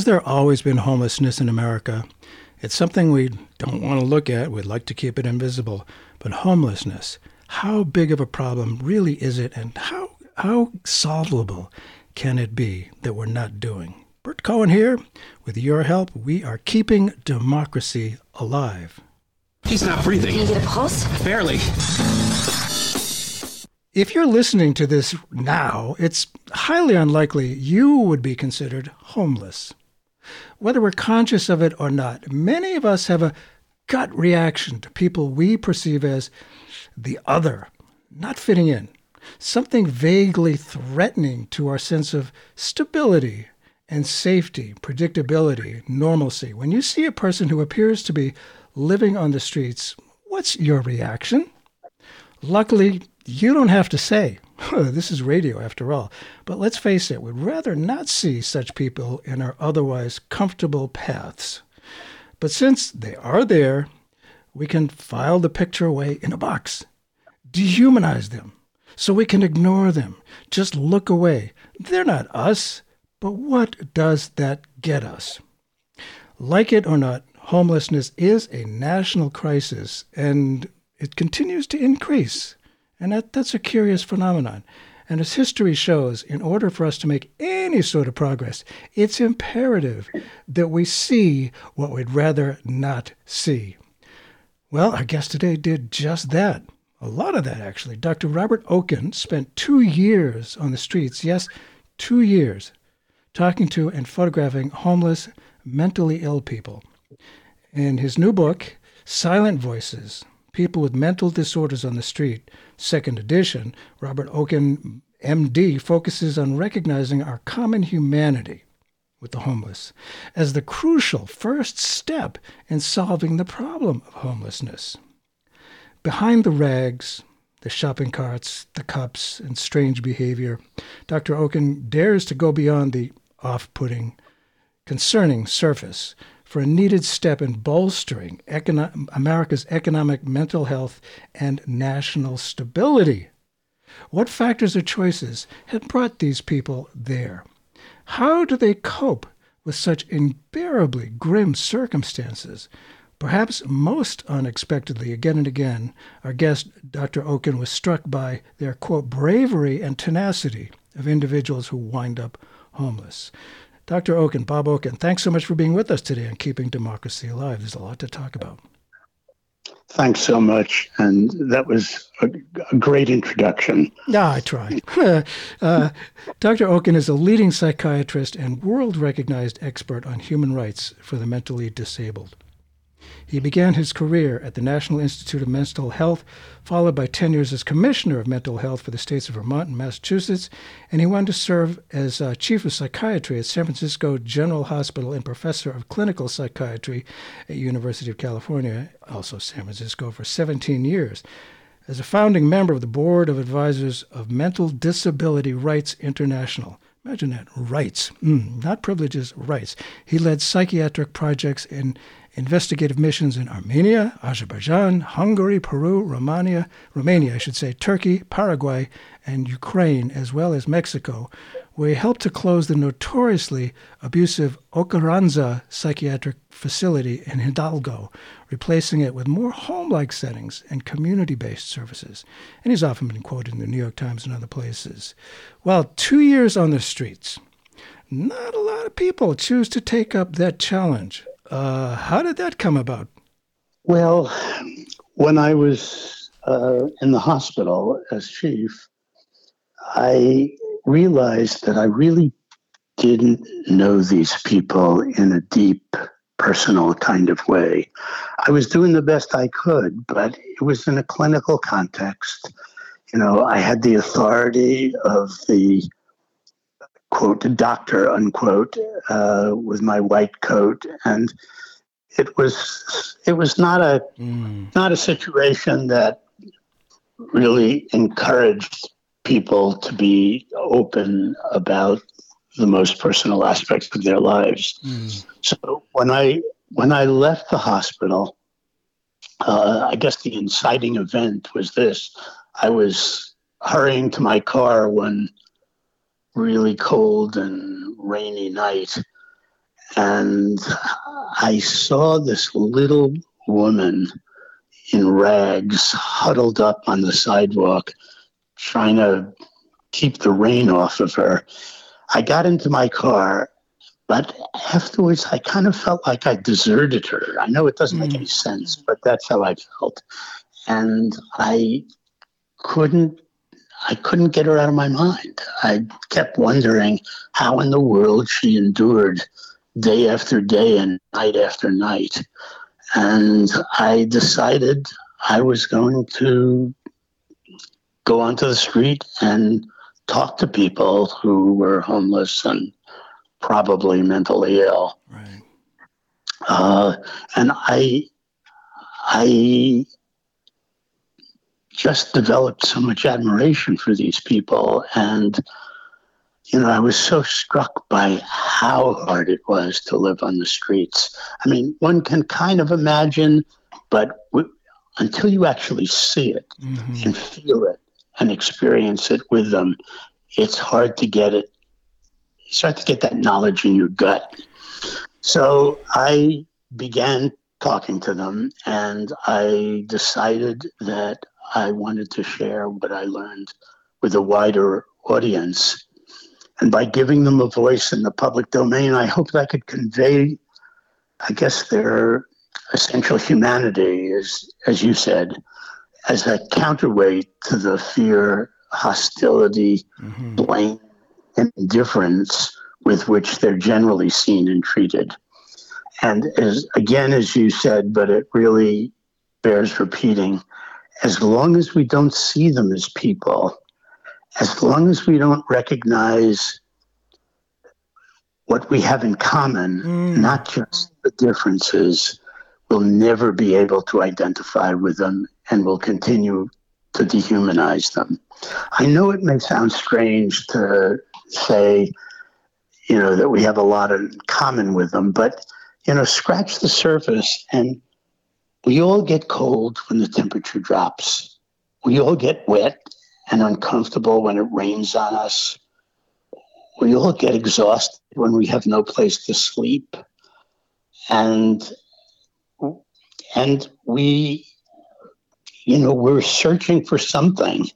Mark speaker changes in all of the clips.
Speaker 1: has there always been homelessness in America? It's something we don't want to look at. We'd like to keep it invisible. But homelessness, how big of a problem really is it, and how, how solvable can it be that we're not doing? Burt Cohen here. With your help, we are keeping democracy alive.
Speaker 2: He's not breathing.
Speaker 3: Can you get a pulse?
Speaker 2: Barely.
Speaker 1: If you're listening to this now, it's highly unlikely you would be considered homeless. Whether we're conscious of it or not, many of us have a gut reaction to people we perceive as the other, not fitting in, something vaguely threatening to our sense of stability and safety, predictability, normalcy. When you see a person who appears to be living on the streets, what's your reaction? Luckily, you don't have to say. This is radio after all. But let's face it, we'd rather not see such people in our otherwise comfortable paths. But since they are there, we can file the picture away in a box, dehumanize them, so we can ignore them, just look away. They're not us. But what does that get us? Like it or not, homelessness is a national crisis and it continues to increase. And that, that's a curious phenomenon. And as history shows, in order for us to make any sort of progress, it's imperative that we see what we'd rather not see. Well, our guest today did just that. A lot of that, actually. Dr. Robert Okin spent two years on the streets. Yes, two years talking to and photographing homeless, mentally ill people. In his new book, Silent Voices People with Mental Disorders on the Street, second edition, Robert Okin, MD, focuses on recognizing our common humanity with the homeless as the crucial first step in solving the problem of homelessness. Behind the rags, the shopping carts, the cups, and strange behavior, Dr. Okin dares to go beyond the off putting, concerning surface for a needed step in bolstering econo- America's economic, mental health, and national stability. What factors or choices had brought these people there? How do they cope with such unbearably grim circumstances? Perhaps most unexpectedly, again and again, our guest, Dr. Okin, was struck by their, quote, bravery and tenacity of individuals who wind up homeless. Dr. Okin, Bob Okin, thanks so much for being with us today on Keeping Democracy Alive. There's a lot to talk about.
Speaker 4: Thanks so much. And that was a, a great introduction.
Speaker 1: Yeah, I tried. uh, Dr. Okin is a leading psychiatrist and world recognized expert on human rights for the mentally disabled. He began his career at the National Institute of Mental Health, followed by 10 years as Commissioner of Mental Health for the states of Vermont and Massachusetts, and he went to serve as uh, Chief of Psychiatry at San Francisco General Hospital and Professor of Clinical Psychiatry at University of California, also San Francisco, for 17 years. As a founding member of the Board of Advisors of Mental Disability Rights International, Imagine that, rights, mm, not privileges, rights. He led psychiatric projects in investigative missions in Armenia, Azerbaijan, Hungary, Peru, Romania, Romania, I should say, Turkey, Paraguay, and Ukraine, as well as Mexico, where he helped to close the notoriously abusive Ocaranza psychiatric facility in Hidalgo, replacing it with more home-like settings and community-based services. And he's often been quoted in the New York Times and other places. Well, two years on the streets. Not a lot of people choose to take up that challenge. Uh, how did that come about?
Speaker 4: Well, when I was uh, in the hospital as chief, I realized that I really didn't know these people in a deep, personal kind of way. I was doing the best I could, but it was in a clinical context. You know, I had the authority of the quote doctor unquote uh, with my white coat and it was it was not a mm. not a situation that really encouraged people to be open about the most personal aspects of their lives. Mm. So when I when I left the hospital, uh, I guess the inciting event was this: I was hurrying to my car one really cold and rainy night, And I saw this little woman in rags huddled up on the sidewalk, trying to keep the rain off of her. I got into my car, but afterwards I kind of felt like I deserted her. I know it doesn't make hmm. any sense, but that's how I felt. And I couldn't I couldn't get her out of my mind. I kept wondering how in the world she endured day after day and night after night. And I decided I was going to go onto the street and talk to people who were homeless and probably mentally ill. Right. Uh, and I, I just developed so much admiration for these people. And, you know, I was so struck by how hard it was to live on the streets. I mean, one can kind of imagine, but w- until you actually see it mm-hmm. and feel it and experience it with them, it's hard to get it. You start to get that knowledge in your gut. So I began talking to them and I decided that I wanted to share what I learned with a wider audience. And by giving them a voice in the public domain, I hoped I could convey, I guess, their essential humanity, as, as you said, as a counterweight to the fear, hostility, mm-hmm. blame, and indifference with which they're generally seen and treated. And as again, as you said, but it really bears repeating, as long as we don't see them as people, as long as we don't recognize what we have in common, mm. not just the differences, we'll never be able to identify with them and we'll continue to dehumanize them. I know it may sound strange to say, you know, that we have a lot in common with them, but, you know, scratch the surface and we all get cold when the temperature drops. We all get wet and uncomfortable when it rains on us. We all get exhausted when we have no place to sleep. And and we you know we're searching for something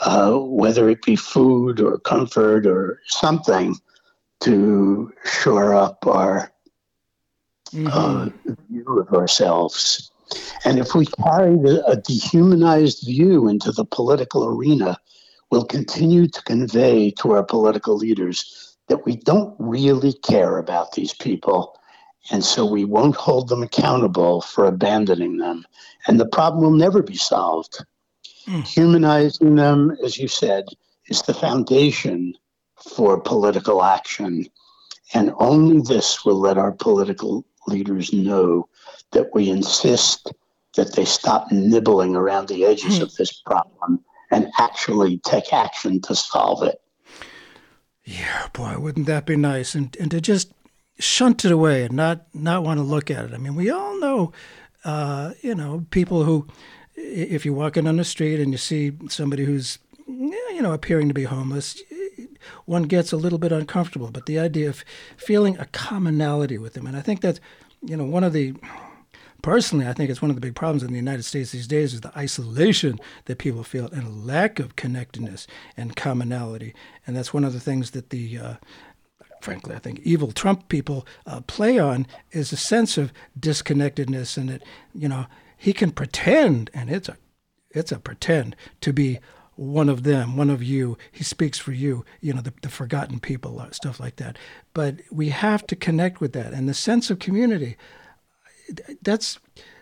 Speaker 4: uh, whether it be food or comfort or something to shore up our mm-hmm. uh, view of ourselves and if we carry the, a dehumanized view into the political arena, we'll continue to convey to our political leaders that we don't really care about these people. And so we won't hold them accountable for abandoning them. And the problem will never be solved. Mm. Humanizing them, as you said, is the foundation for political action. And only this will let our political leaders know that we insist that they stop nibbling around the edges of this problem and actually take action to solve it.
Speaker 1: Yeah, boy, wouldn't that be nice? And and to just shunt it away and not not want to look at it. I mean, we all know, uh, you know, people who, if you're walking on the street and you see somebody who's, you know, appearing to be homeless, one gets a little bit uncomfortable. But the idea of feeling a commonality with them, and I think that's, you know, one of the Personally, I think it's one of the big problems in the United States these days is the isolation that people feel and a lack of connectedness and commonality. And that's one of the things that the uh, frankly, I think evil Trump people uh, play on is a sense of disconnectedness, and that you know he can pretend, and it's a it's a pretend to be one of them, one of you. He speaks for you, you know, the, the forgotten people, uh, stuff like that. But we have to connect with that, and the sense of community that's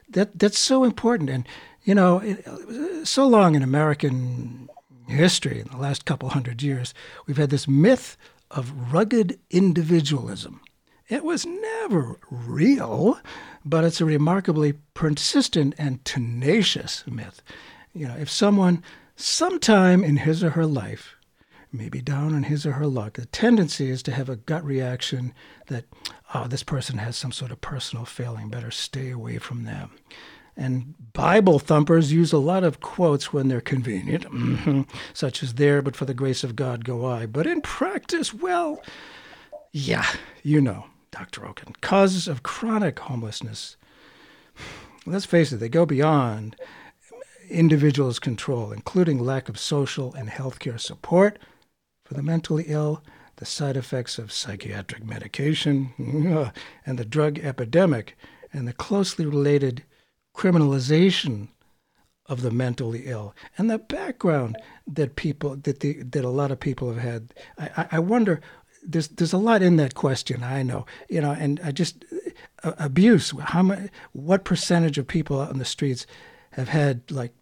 Speaker 1: that that's so important. And you know, it, so long in American history, in the last couple hundred years, we've had this myth of rugged individualism. It was never real, but it's a remarkably persistent and tenacious myth. You know, if someone sometime in his or her life maybe down on his or her luck, the tendency is to have a gut reaction that, oh, this person has some sort of personal failing, better stay away from them. And Bible thumpers use a lot of quotes when they're convenient, mm-hmm, such as, There, but for the grace of God go I. But in practice, well, yeah, you know, Dr. Okin, causes of chronic homelessness. Let's face it, they go beyond individuals' control, including lack of social and healthcare support for the mentally ill, the side effects of psychiatric medication, and the drug epidemic, and the closely related criminalization of the mentally ill, and the background that people that the that a lot of people have had. I, I wonder. There's there's a lot in that question. I know, you know, and I just uh, abuse. How much? What percentage of people out in the streets have had like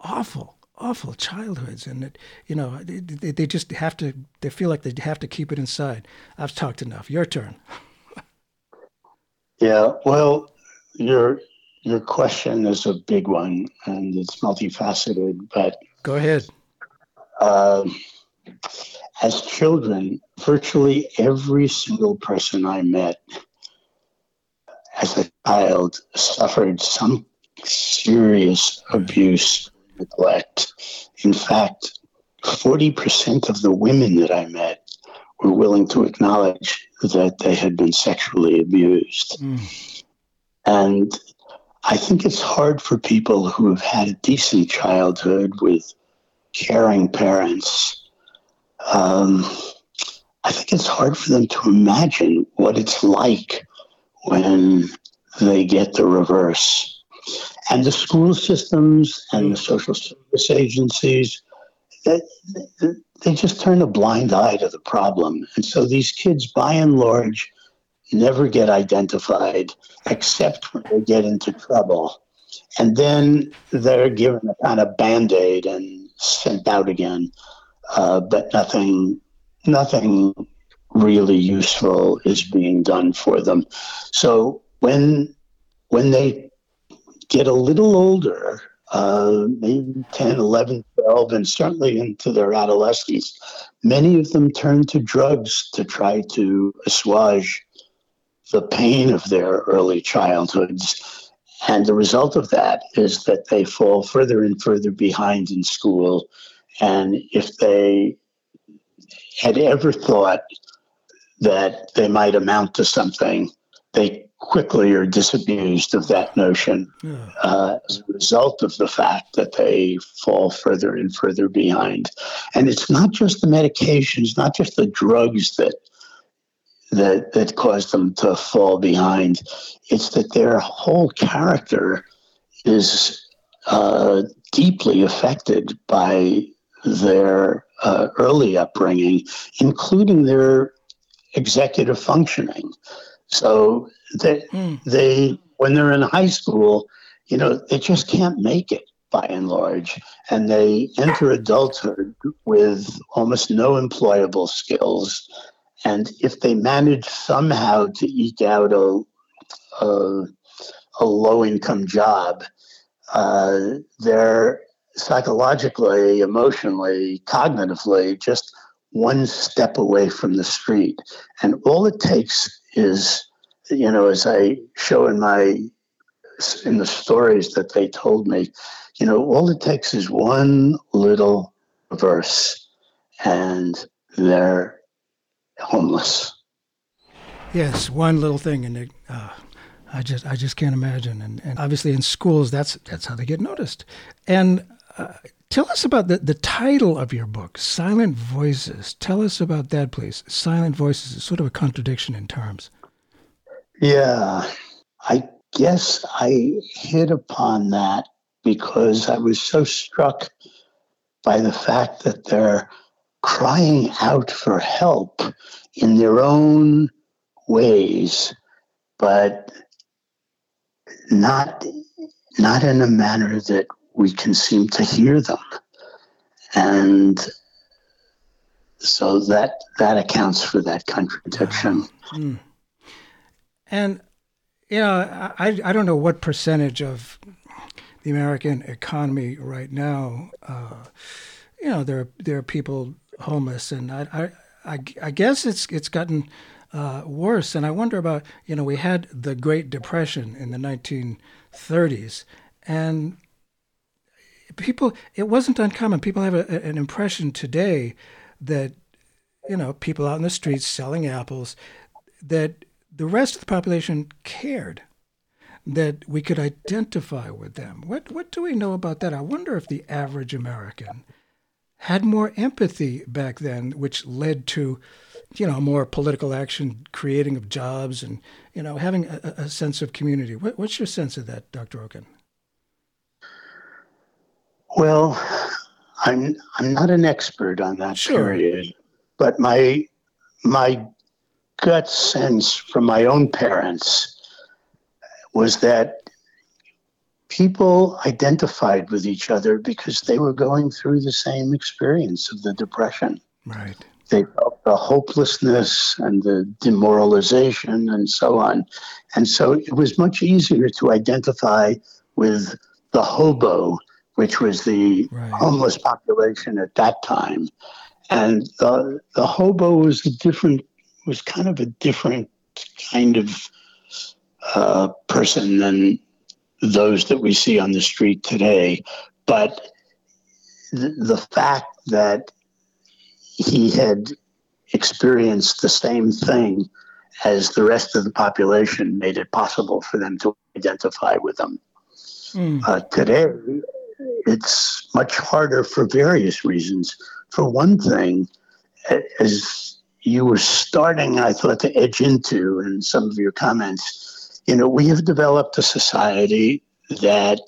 Speaker 1: awful awful childhoods. And that you know they, they just have to they feel like they have to keep it inside. I've talked enough. Your turn.
Speaker 4: Yeah well your your question is a big one and it's multifaceted but
Speaker 1: go ahead.
Speaker 4: Uh, as children virtually every single person i met as a child suffered some serious abuse neglect. In fact, 40% of the women that I met were willing to acknowledge that they had been sexually abused. Mm. And I think it's hard for people who have had a decent childhood with caring parents. Um, I think it's hard for them to imagine what it's like when they get the reverse and the school systems and the social service agencies they, they just turn a blind eye to the problem. And so these kids by and large never get identified except when they get into trouble. And then they're given a kind of band-aid and sent out again uh, but nothing nothing really useful is being done for them. So when when they get a little older, uh, maybe 10, 11, 12, and certainly into their adolescence, many of them turn to drugs to try to assuage the pain of their early childhoods. And the result of that is that they fall further and further behind in school. And if they had ever thought that they might amount to something, they quickly are disabused of that notion yeah. uh, as a result of the fact that they fall further and further behind. And it's not just the medications, not just the drugs that that that cause them to fall behind. It's that their whole character is uh, deeply affected by their uh, early upbringing, including their executive functioning. So they, mm. they when they're in high school, you know, they just can't make it by and large, and they enter adulthood with almost no employable skills. And if they manage somehow to eke out a a, a low income job, uh, they're psychologically, emotionally, cognitively just one step away from the street. And all it takes is you know, as I show in my in the stories that they told me, you know, all it takes is one little verse, and they're homeless.
Speaker 1: Yes, one little thing, and uh, I just I just can't imagine. And, and obviously, in schools, that's that's how they get noticed. And tell us about the the title of your book, Silent Voices. Tell us about that, please. Silent Voices is sort of a contradiction in terms.
Speaker 4: Yeah, I guess I hit upon that because I was so struck by the fact that they're crying out for help in their own ways, but not not in a manner that we can seem to hear them. And so that that accounts for that contradiction. Mm.
Speaker 1: And you know, I I don't know what percentage of the American economy right now. Uh, you know, there there are people homeless, and I I I, guess it's it's gotten uh, worse. And I wonder about you know we had the Great Depression in the 1930s, and people it wasn't uncommon. People have a, an impression today that you know people out in the streets selling apples that the rest of the population cared that we could identify with them. What what do we know about that? I wonder if the average American had more empathy back then, which led to, you know, more political action, creating of jobs, and you know, having a, a sense of community. What, what's your sense of that, Dr. Okin?
Speaker 4: Well, I'm I'm not an expert on that sure. period, but my my gut sense from my own parents was that people identified with each other because they were going through the same experience of the depression.
Speaker 1: Right.
Speaker 4: They felt the hopelessness and the demoralization and so on. And so it was much easier to identify with the hobo, which was the right. homeless population at that time. And the, the hobo was a different, was kind of a different kind of uh, person than those that we see on the street today. But th- the fact that he had experienced the same thing as the rest of the population made it possible for them to identify with them. Mm. Uh, today, it's much harder for various reasons. For one thing, as you were starting, I thought, to edge into in some of your comments, you know, we have developed a society that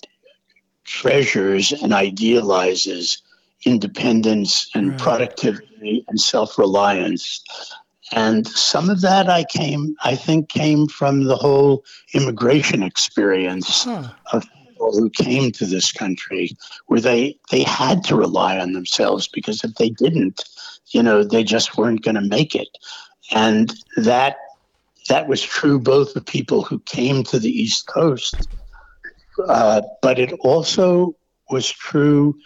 Speaker 4: treasures and idealizes independence and right. productivity and self-reliance and some of that i came i think came from the whole immigration experience huh. of people who came to this country where they they had to rely on themselves because if they didn't you know they just weren't going to make it. And that that was true both of people who came to the East Coast, uh, but it also was true,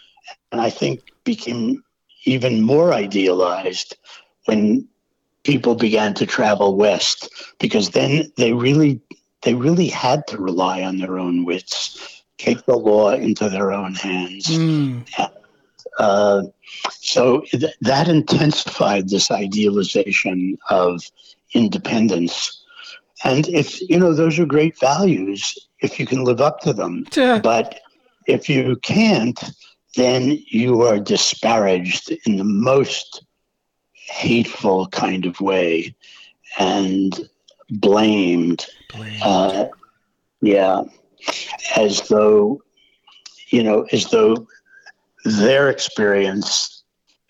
Speaker 4: and I think became even more idealized when people began to travel west, because then they really they really had to rely on their own wits, take the law into their own hands. Mm. Uh, so th- that intensified this idealization of independence. And if, you know, those are great values if you can live up to them. Yeah. But if you can't, then you are disparaged in the most hateful kind of way and blamed. blamed. Uh, yeah. As though, you know, as though their experience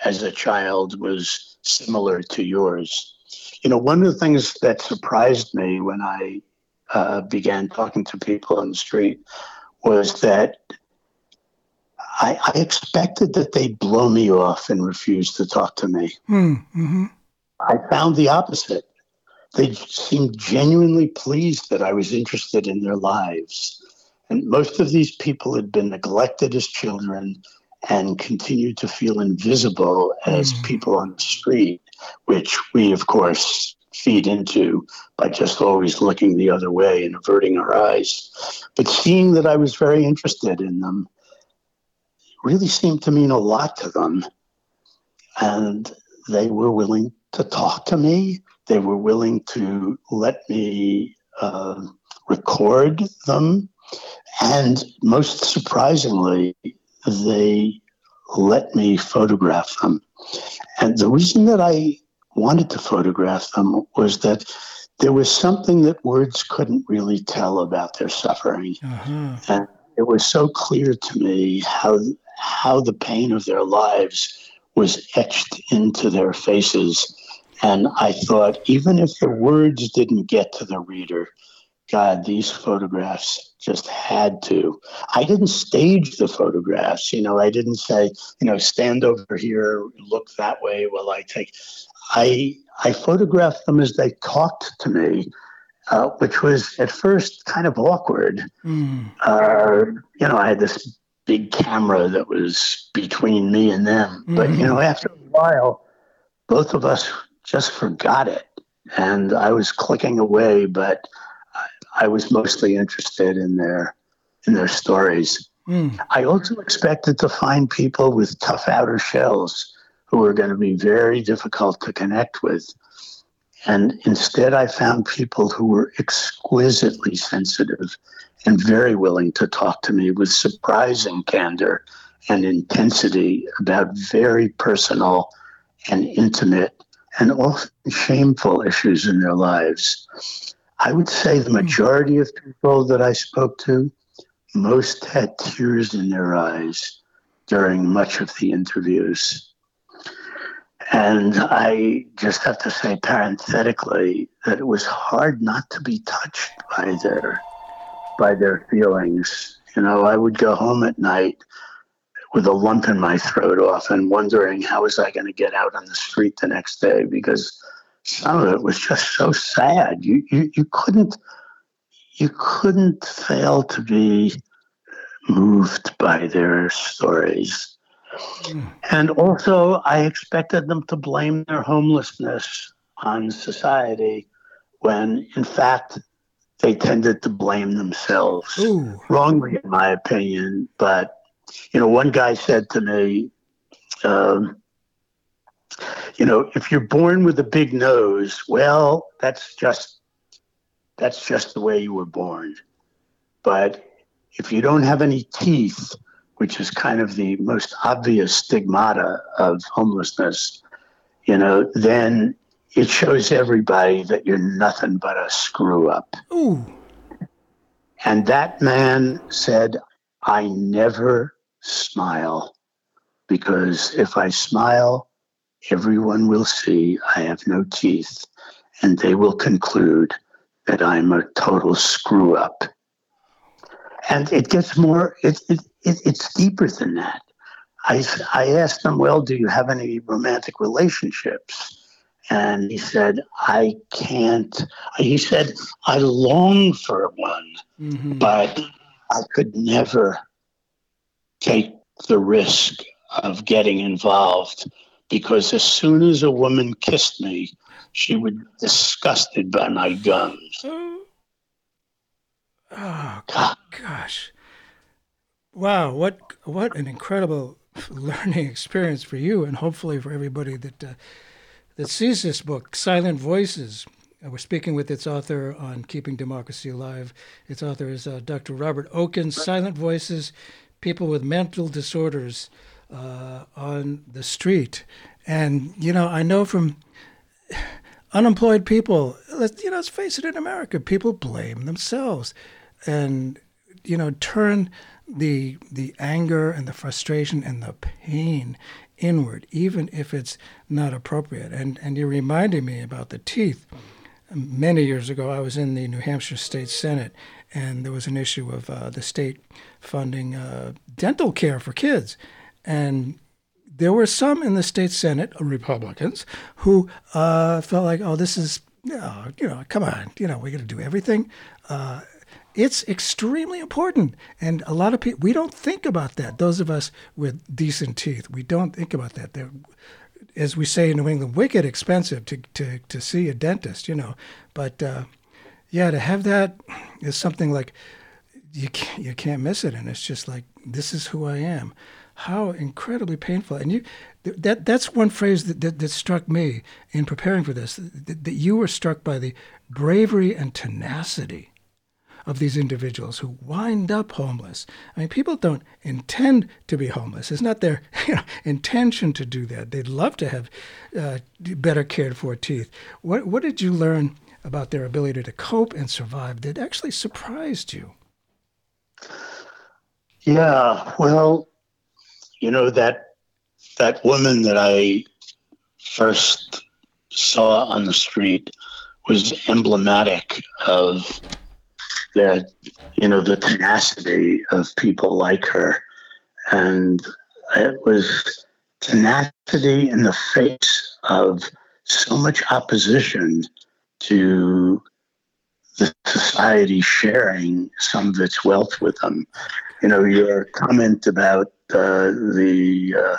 Speaker 4: as a child was similar to yours. You know, one of the things that surprised me when I uh, began talking to people on the street was that I, I, expected that they'd blow me off and refuse to talk to me.
Speaker 1: Hmm, mm-hmm.
Speaker 4: I found the opposite. They seemed genuinely pleased that I was interested in their lives. And most of these people had been neglected as children and continued to feel invisible as mm. people on the street which we, of course, feed into by just always looking the other way and averting our eyes. But seeing that I was very interested in them really seemed to mean a lot to them. And they were willing to talk to me, they were willing to let me uh, record them. And most surprisingly, they let me photograph them. And the reason that I wanted to photograph them was that there was something that words couldn't really tell about their suffering. Uh-huh. And it was so clear to me how how the pain of their lives was etched into their faces. And I thought, even if the words didn't get to the reader, God, these photographs just had to. I didn't stage the photographs. You know, I didn't say, you know, stand over here, look that way while I take. I I photographed them as they talked to me, uh, which was at first kind of awkward. Mm. Uh, you know, I had this big camera that was between me and them, mm-hmm. but you know, after a while, both of us just forgot it, and I was clicking away, but I was mostly interested in their in their stories. Mm. I also expected to find people with tough outer shells who were going to be very difficult to connect with. And instead, I found people who were exquisitely sensitive and very willing to talk to me with surprising candor and intensity about very personal and intimate and often shameful issues in their lives. I would say the hmm. majority of people that I spoke to, most had tears in their eyes during much of the interviews. And I just have to say parenthetically that it was hard not to be touched by their by their feelings. You know, I would go home at night with a lump in my throat often wondering how was I going to get out on the street the next day because some of it was just so sad. You, you you couldn't you couldn't fail to be moved by their stories. And also, I expected them to blame their homelessness on society when, in fact, they tended to blame themselves.
Speaker 1: Ooh.
Speaker 4: Wrongly, in my opinion. But, you know, one guy said to me, um, you know, if you're born with a big nose, well, that's just that's just the way you were born. But if you don't have any teeth, which is kind of the most obvious stigmata of homelessness, you know, then it shows everybody that you're nothing but a screw up.
Speaker 1: Ooh.
Speaker 4: And that man said, I never smile because if I smile, everyone will see I have no teeth and they will conclude that I'm a total screw up. And it gets more, it, it, it, it's deeper than that. I, I asked him, Well, do you have any romantic relationships? And he said, I can't. He said, I long for one, mm-hmm. but I could never take the risk of getting involved because as soon as a woman kissed me, she would be disgusted by my gums.
Speaker 1: Oh, oh gosh. Wow, what what an incredible learning experience for you, and hopefully for everybody that uh, that sees this book, Silent Voices. Uh, we're speaking with its author on Keeping Democracy Alive. Its author is uh, Dr. Robert Okin. Silent Voices: People with Mental Disorders uh, on the Street. And you know, I know from unemployed people. Let's you know, let's face it. In America, people blame themselves, and you know, turn the the anger and the frustration and the pain inward, even if it's not appropriate. And and you're reminding me about the teeth. Many years ago, I was in the New Hampshire State Senate, and there was an issue of uh, the state funding uh, dental care for kids, and there were some in the state Senate, Republicans, who uh, felt like, oh, this is, oh, you know, come on, you know, we're going to do everything. Uh, it's extremely important. And a lot of people, we don't think about that. Those of us with decent teeth, we don't think about that. They're, as we say in New England, wicked expensive to, to, to see a dentist, you know. But uh, yeah, to have that is something like you can't, you can't miss it. And it's just like, this is who I am. How incredibly painful. And you, that, that's one phrase that, that, that struck me in preparing for this, that, that you were struck by the bravery and tenacity of these individuals who wind up homeless. I mean, people don't intend to be homeless. It's not their you know, intention to do that. They'd love to have uh, better cared for teeth. What, what did you learn about their ability to cope and survive that actually surprised you?
Speaker 4: Yeah, well, you know that that woman that I first saw on the street was emblematic of that you know the tenacity of people like her. And it was tenacity in the face of so much opposition to the society sharing some of its wealth with them you know your comment about uh, the uh,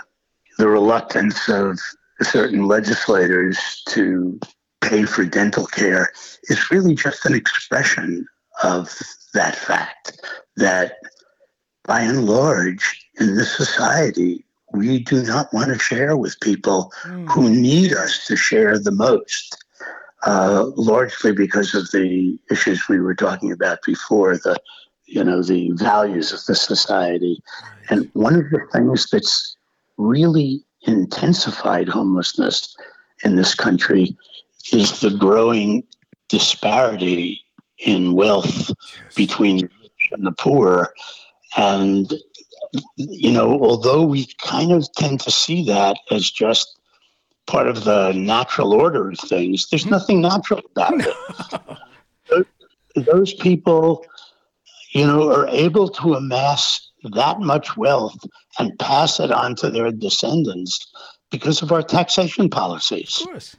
Speaker 4: the reluctance of certain legislators to pay for dental care is really just an expression of that fact that by and large in this society, we do not want to share with people mm. who need us to share the most. uh, largely because of the issues we were talking about before, the you know the values of the society, and one of the things that's really intensified homelessness in this country is the growing disparity in wealth between the rich and the poor. And, you know, although we kind of tend to see that as just part of the natural order of things, there's hmm. nothing natural about it. those, those people, you know, are able to amass that much wealth and pass it on to their descendants because of our taxation policies.
Speaker 1: Of course.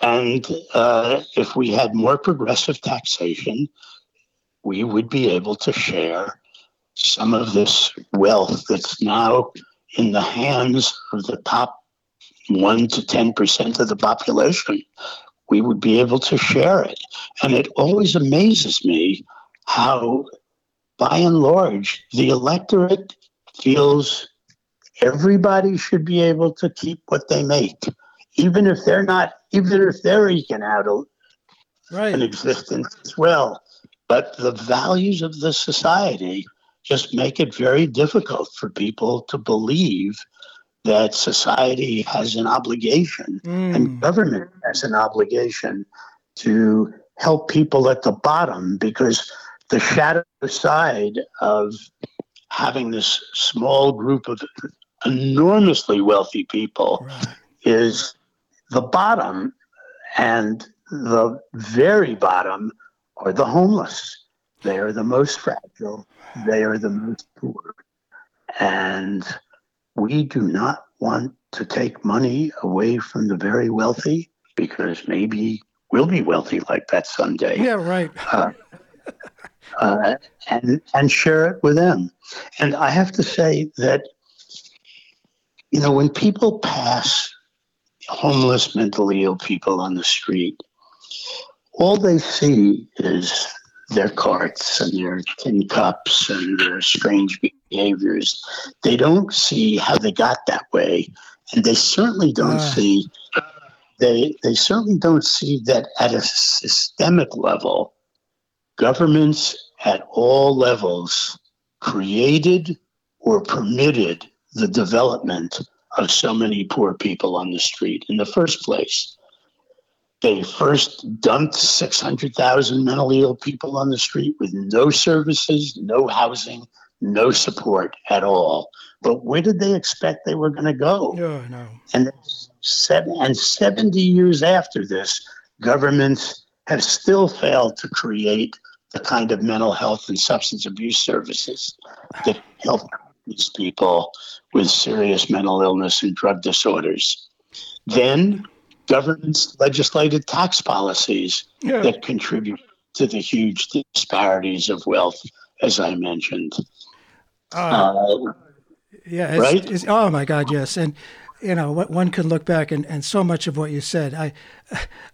Speaker 4: And uh, if we had more progressive taxation, we would be able to share some of this wealth that's now in the hands of the top 1 to 10% of the population. We would be able to share it. And it always amazes me how, by and large, the electorate feels everybody should be able to keep what they make even if they're not, even if they're eking out
Speaker 1: right.
Speaker 4: an existence as well. But the values of the society just make it very difficult for people to believe that society has an obligation
Speaker 1: Mm.
Speaker 4: and government has an obligation to help people at the bottom because the shadow side of having this small group of enormously wealthy people
Speaker 1: Right.
Speaker 4: is the bottom and the very bottom are the homeless. They are the most fragile. They are the most poor. And we do not want to take money away from the very wealthy because maybe we'll be wealthy like that someday.
Speaker 1: Yeah, right.
Speaker 4: Uh, uh, and and share it with them. And I have to say that you know when people pass homeless, mentally ill people on the street, all they see is their carts and their tin cups and their strange behaviors. They don't see how they got that way, and they certainly don't
Speaker 1: Ah.
Speaker 4: see. They they certainly don't see that at a systemic level, governments at all levels created or permitted the development of so many poor people on the street in the first place. They first dumped 600,000 mentally ill people on the street with no services, no housing, no support at all. But where did they expect they were going to go?
Speaker 1: Oh, no.
Speaker 4: And seven, and 70 years after this, governments have still failed to create the kind of mental health and substance abuse services that help these people with serious mental illness and drug disorders. Then governments legislated tax policies
Speaker 1: Yeah.
Speaker 4: that contribute to the huge disparities of wealth, as I mentioned.
Speaker 1: Uh,
Speaker 4: Uh,
Speaker 1: Yeah, it's,
Speaker 4: Right?
Speaker 1: it's- oh my God, yes, and you know one can look back and, and so much of what you said. I,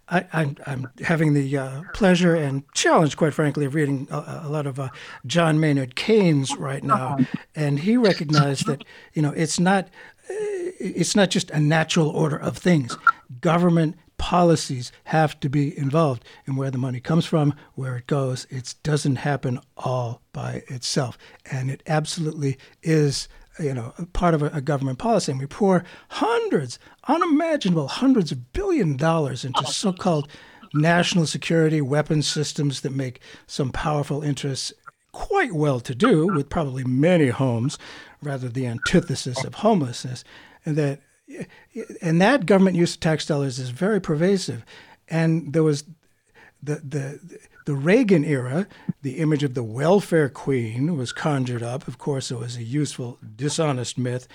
Speaker 1: I I'm, I'm having the uh, pleasure and challenge, quite frankly, of reading a, a lot of uh, John Maynard Keynes right now, and he recognized that you know it's not uh, it's not just a natural order of things. Government policies have to be involved in where the money comes from, where it goes. It doesn't happen all by itself, and it absolutely is you know, part of a, a government policy, and we pour hundreds, unimaginable hundreds of billion dollars into so-called national security weapons systems that make some powerful interests quite well to do with probably many homes, rather the antithesis of homelessness, and that and that government use of tax dollars is very pervasive, and there was the the the Reagan era, the image of the welfare queen was conjured up. Of course, it was a useful, dishonest myth.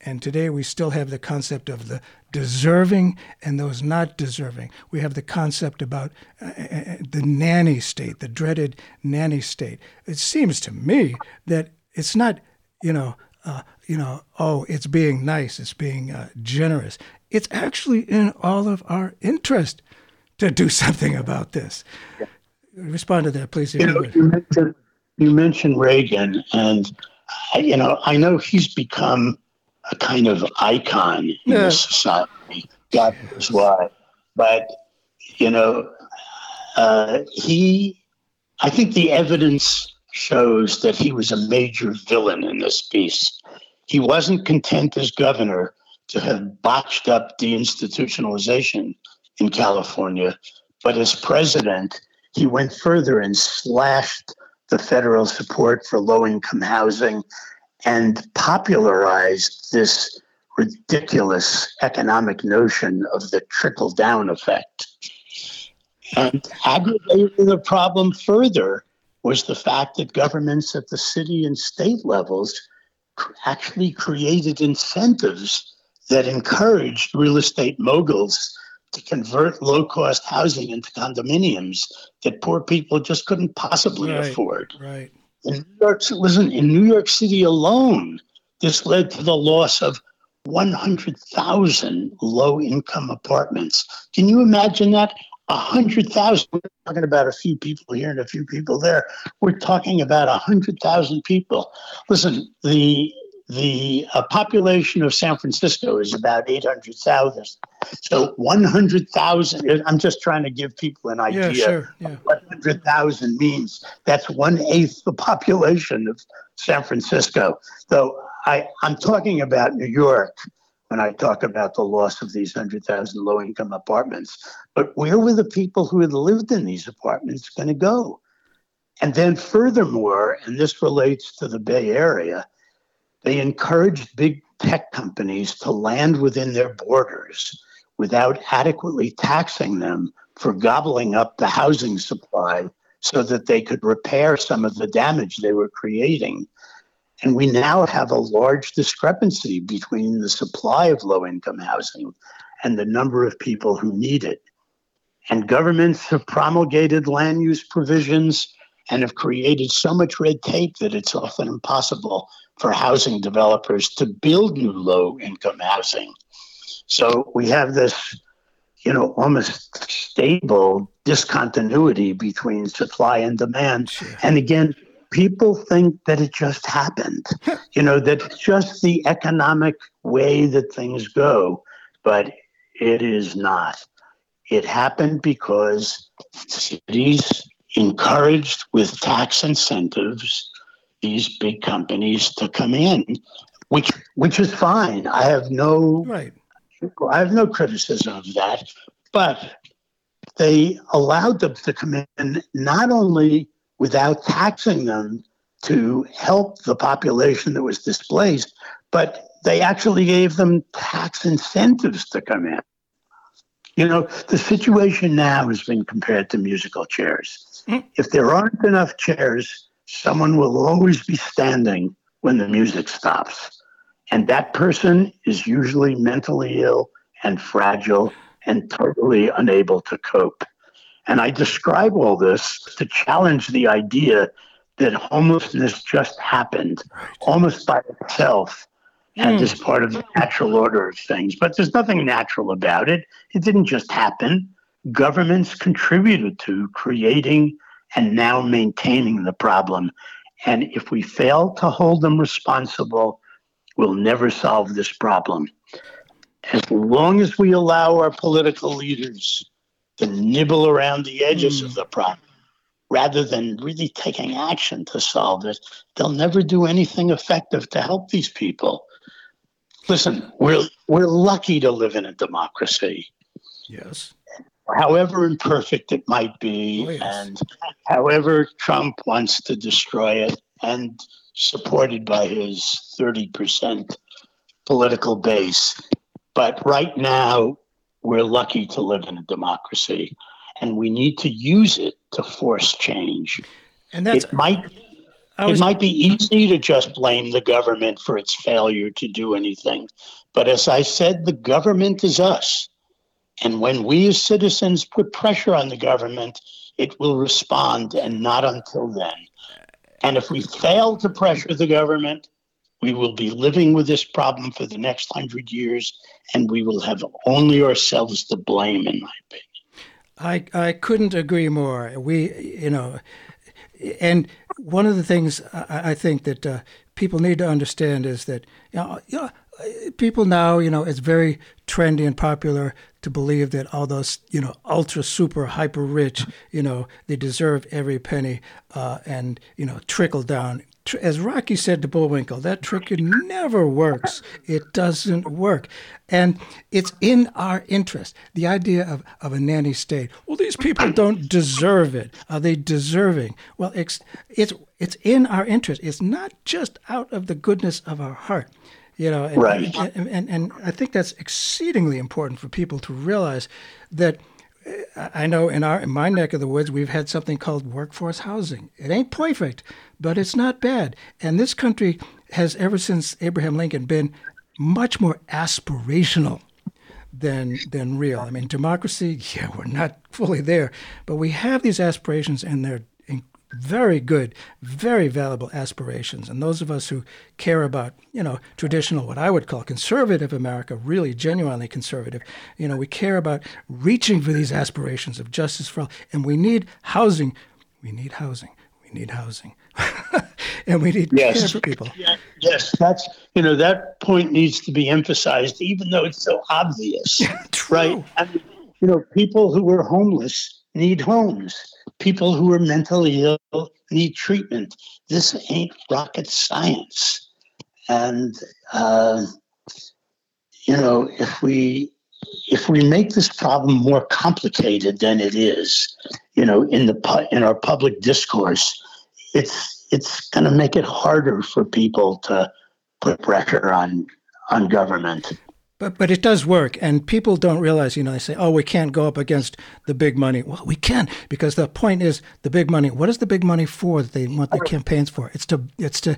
Speaker 1: And today we still have the concept of the deserving and those not deserving. We have the concept about uh, uh, the nanny state, the dreaded nanny state. It seems to me that it's not, you know, uh, you know, oh, it's being nice, it's being uh, generous. It's actually in all of our interest to do something about this. Respond to that, please.
Speaker 4: You
Speaker 1: you
Speaker 4: know, you mentioned, you mentioned Reagan, and I- you know, I know he's become a kind of icon in
Speaker 1: Yeah.
Speaker 4: the society. God knows why, but you know, uh, he, I think the evidence shows that he was a major villain in this piece. He wasn't content as governor to have botched up deinstitutionalization in California, but as president, he went further and slashed the federal support for low income housing and popularized this ridiculous economic notion of the trickle down effect. And aggravating the problem further was the fact that governments at the city and state levels actually created incentives that encouraged real estate moguls to convert low cost housing into condominiums that poor people just couldn't possibly
Speaker 1: Right,
Speaker 4: afford.
Speaker 1: Right.
Speaker 4: In New York, listen, in New York City alone, this led to the loss of 100,000 low income apartments. Can you imagine that? 100,000. We're talking about a few people here and a few people there. We're talking about 100,000 people. Listen, the the uh, population of San Francisco is about 800,000. So 100,000, I'm just trying to give people an idea
Speaker 1: Yeah, sure. Yeah.
Speaker 4: what 100,000 means. That's one eighth the population of San Francisco. So I, I'm talking about New York when I talk about the loss of these 100,000 low income apartments. But where were the people who had lived in these apartments going to go? And then, furthermore, and this relates to the Bay Area, they encouraged big tech companies to land within their borders without adequately taxing them for gobbling up the housing supply so that they could repair some of the damage they were creating. And we now have a large discrepancy between the supply of low income housing and the number of people who need it. And governments have promulgated land use provisions and have created so much red tape that it's often impossible for housing developers to build new low income housing. So we have this, you know, almost stable discontinuity between supply and demand.
Speaker 1: Sure.
Speaker 4: And again, people think that it just happened, you know, that it's just the economic way that things go, but it is not. It happened because cities encouraged with tax incentives these big companies to come in, which which is fine. I have no
Speaker 1: Right.
Speaker 4: I have no criticism of that, but they allowed them to come in not only without taxing them to help the population that was displaced, but they actually gave them tax incentives to come in. You know, the situation now has been compared to musical chairs.
Speaker 1: Mm.
Speaker 4: If there aren't enough chairs, someone will always be standing when the music stops. And that person is usually mentally ill and fragile and totally unable to cope. And I describe all this to challenge the idea that homelessness just happened almost by itself and
Speaker 1: hmm.
Speaker 4: is part of the natural order of things. But there's nothing natural about it. It didn't just happen. Governments contributed to creating and now maintaining the problem. And if we fail to hold them responsible, we'll never solve this problem. As long as we allow our political leaders to nibble around the edges of hmm. the problem rather than really taking action to solve it, they'll never do anything effective to help these people. Listen, we're we're lucky to live in a democracy
Speaker 1: Yes.
Speaker 4: however imperfect it might be,
Speaker 1: Oh, yes.
Speaker 4: and however Trump wants to destroy it, and supported by his 30% political base. But right now, we're lucky to live in a democracy, and we need to use it to force change.
Speaker 1: And that's
Speaker 4: it might
Speaker 1: I
Speaker 4: it might be easy to just blame the government for its failure to do anything. But as I said, the government is us. And when we as citizens put pressure on the government, it will respond, and not until then. And if we fail to pressure the government, we will be living with this problem for the next hundred years, and we will have only ourselves to blame, in my opinion.
Speaker 1: I I couldn't agree more. We, you know, and one of the things I, I think that uh, people need to understand is that you know, people now, you know, it's very trendy and popular to believe that all those, you know, ultra super hyper rich, you know, they deserve every penny uh, and, you know, trickle down. As Rocky said to Bullwinkle, that trick never works. It doesn't work. And it's in our interest. The idea of, of a nanny state. Well, these people don't deserve it. Are they deserving? Well, it's, it's, it's in our interest. It's not just out of the goodness of our heart you know and,
Speaker 4: right.
Speaker 1: and, and, and i think that's exceedingly important for people to realize that uh, I know in our in my neck of the woods we've had something called workforce housing. It ain't perfect, but it's not bad. And this country has ever since Abraham Lincoln been much more aspirational than than real. I mean, democracy, yeah, we're not fully there, but we have these aspirations and they're very good, very valuable aspirations. And those of us who care about, you know, traditional, what I would call conservative America, really genuinely conservative, you know, we care about reaching for these aspirations of justice for all. And we need housing. We need housing. We need housing. and we need yes. care for people.
Speaker 4: Yes, that's, you know, that point needs to be emphasized, even though it's so obvious. right? I mean, you know, people who are homeless need homes people who are mentally ill need treatment. This ain't rocket science. And, uh, you know, if we if we make this problem more complicated than it is, you know, in the in our public discourse, it's it's going to make it harder for people to put pressure on on government.
Speaker 1: But but it does work, and people don't realize. You know, they say, "Oh, we can't go up against the big money." Well, we can because the point is the big money. What is the big money for? That they want the campaigns for? It's to it's to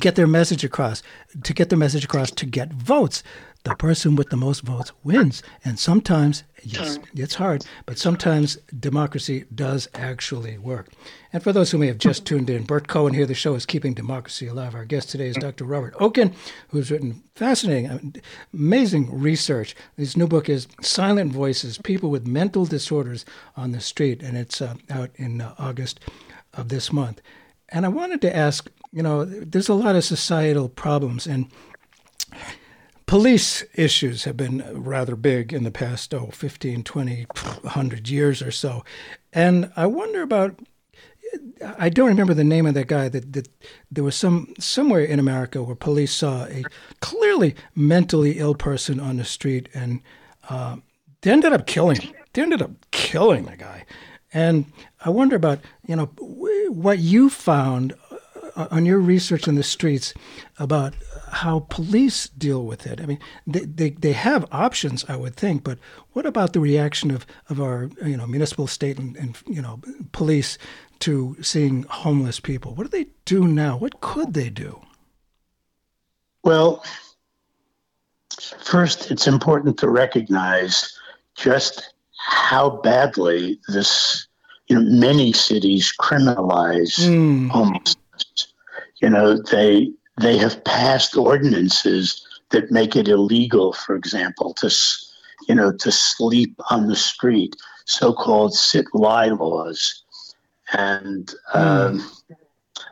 Speaker 1: get their message across, to get their message across, to get votes the person with the most votes wins. And sometimes, yes, it's hard, but sometimes democracy does actually work. And for those who may have just tuned in, Burt Cohen here. The show is Keeping Democracy Alive. Our guest today is Dr. Robert Okin, who's written fascinating, amazing research. His new book is Silent Voices People with Mental Disorders on the Street, and it's uh, out in uh, August of this month. And I wanted to ask you know, there's a lot of societal problems, and police issues have been rather big in the past, oh, 15, 20, 100 years or so. And I wonder about I don't remember the name of that guy that, that there was some somewhere in America where police saw a clearly mentally ill person on the street and uh, they ended up killing him. They ended up killing the guy. And I wonder about, you know, what you found on your research in the streets about how police deal with it. I mean, they, they, they have options, I would think, but what about the reaction of, of our you know municipal, state, and, and you know police to seeing homeless people? What do they do now? What could they do?
Speaker 4: Well, first, it's important to recognize just how badly this, you know, many cities criminalize mm. homelessness you know, they they have passed ordinances that make it illegal, for example, to you know to sleep on the street, so-called sit-lie laws, and. Um,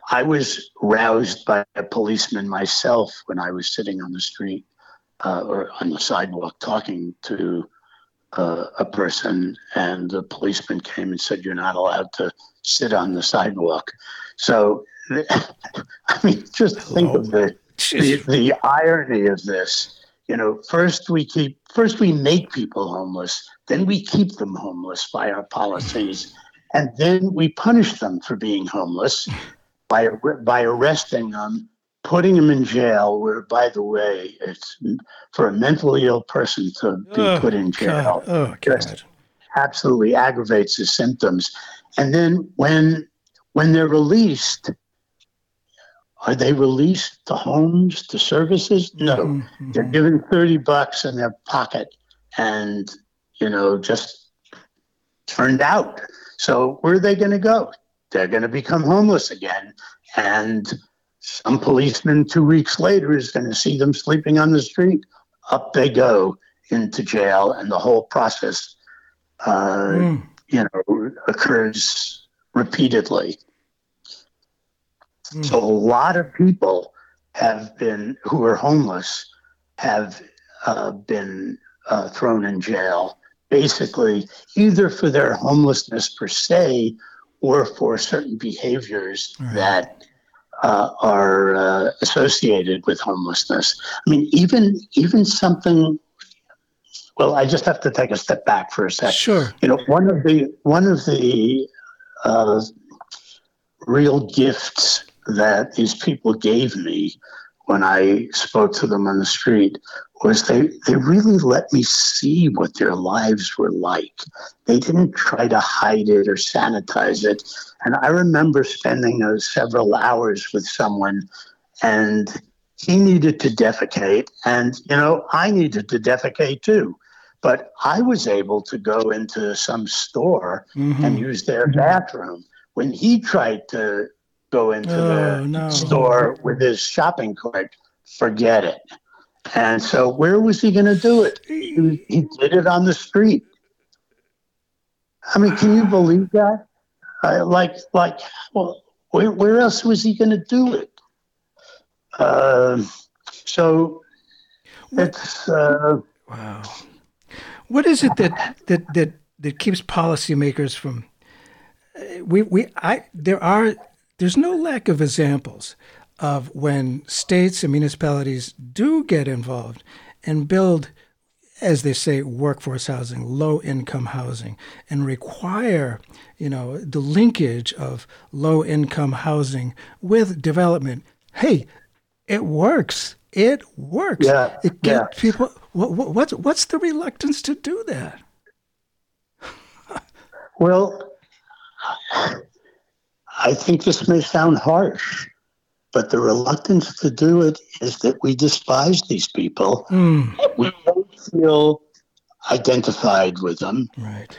Speaker 4: I was roused by a policeman myself when I was sitting on the street uh, or on the sidewalk talking to uh, a person, and the policeman came and said, "You're not allowed to sit on the sidewalk." So I mean, just think of the, oh, the, the irony of this. You know, first we keep first we make people homeless, then we keep them homeless by our policies, and then we punish them for being homeless by by arresting them, putting them in jail. Where, by the way, it's for a mentally ill person to be oh, put in jail. God. Oh, God. absolutely aggravates the symptoms. And then when when they're released, are they released to homes, to services? No. Mm-hmm. They're given 30 bucks in their pocket and, you know, just turned out. So where are they going to go? They're going to become homeless again. And some policeman two weeks later is going to see them sleeping on the street. Up they go into jail, and the whole process, uh, mm. you know, occurs repeatedly. Mm. So a lot of people have been who are homeless have uh, been uh, thrown in jail, basically, either for their homelessness per se or for certain behaviors right. that uh, are uh, associated with homelessness. I mean, even even something. Well, I just have to take a step back for a second.
Speaker 1: Sure.
Speaker 4: You know, one of the one of the uh, real gifts that these people gave me when I spoke to them on the street was they, they really let me see what their lives were like. They didn't try to hide it or sanitize it. And I remember spending those several hours with someone and he needed to defecate. And, you know, I needed to defecate too. But I was able to go into some store mm-hmm. and use their bathroom. When he tried to go into oh, the no. store with his shopping cart, forget it. And so, where was he going to do it? He, he, did it on the street. I mean, can you believe that? Uh, like, like, well, where, where else was he going to do it? Uh, so, it's uh,
Speaker 1: wow. What is it that that that that keeps policymakers from? We we I there are there's no lack of examples of when states and municipalities do get involved and build, as they say, workforce housing, low income housing, and require, you know, the linkage of low income housing with development. Hey, it works. It works.
Speaker 4: Yeah,
Speaker 1: it gets yeah. people. What, what, what's what's the reluctance to do that?
Speaker 4: well, I think this may sound harsh, but the reluctance to do it is that we despise these people. Mm. We don't feel identified with them.
Speaker 1: Right.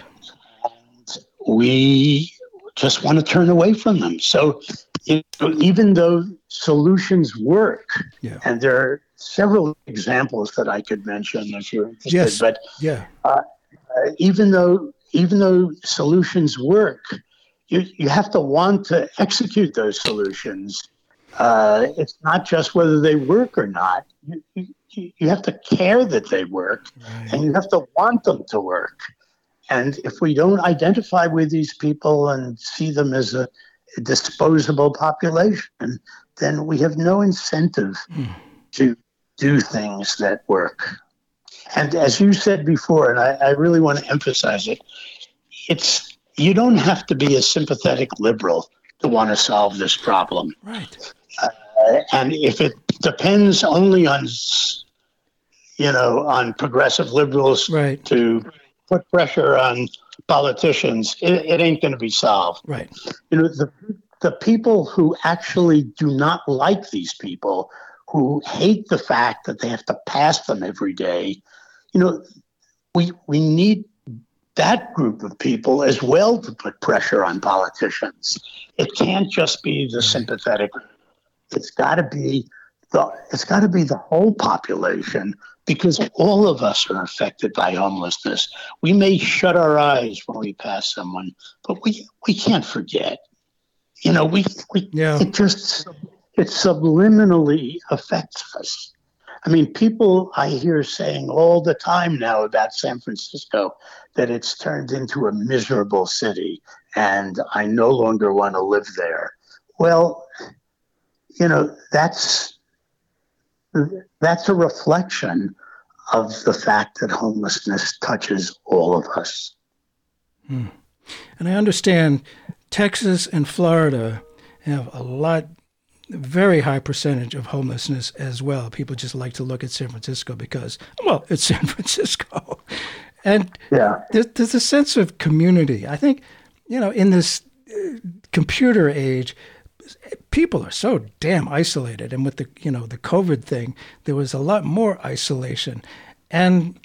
Speaker 4: And we just want to turn away from them. So you know, even though solutions work, yeah. and there are several examples that I could mention if you're interested,
Speaker 1: yes.
Speaker 4: but
Speaker 1: yeah.
Speaker 4: Uh, uh, even though even though solutions work, you, you have to want to execute those solutions. Uh, it's not just whether they work or not. You, you, you have to care that they work, right. and you have to want them to work. And if we don't identify with these people and see them as a, disposable population, then we have no incentive mm. to do things that work. And as you said before, and I, I really want to emphasize it, it's you don't have to be a sympathetic liberal to want to solve this problem.
Speaker 1: Right.
Speaker 4: Uh, and if it depends only on, you know, on progressive liberals
Speaker 1: right.
Speaker 4: to put pressure on politicians, it, it ain't going to be solved.
Speaker 1: Right.
Speaker 4: You know, the the people who actually do not like these people, who hate the fact that they have to pass them every day, you know, we we need that group of people as well to put pressure on politicians. It can't just be the sympathetic. It's got to be the it's got to be the whole population because all of us are affected by homelessness. We may shut our eyes when we pass someone, but we we can't forget. You know, we, we yeah. it just it subliminally affects us. I mean, people I hear saying all the time now about San Francisco that it's turned into a miserable city and I no longer want to live there. Well, you know, that's that's a reflection of the fact that homelessness touches all of us.
Speaker 1: Hmm. And I understand Texas and Florida have a lot very high percentage of homelessness as well. People just like to look at San Francisco because, well, it's San Francisco. And
Speaker 4: yeah.
Speaker 1: there's, there's a sense of community. I think, you know, in this uh, computer age, people are so damn isolated. And with the, you know, the COVID thing, there was a lot more isolation. And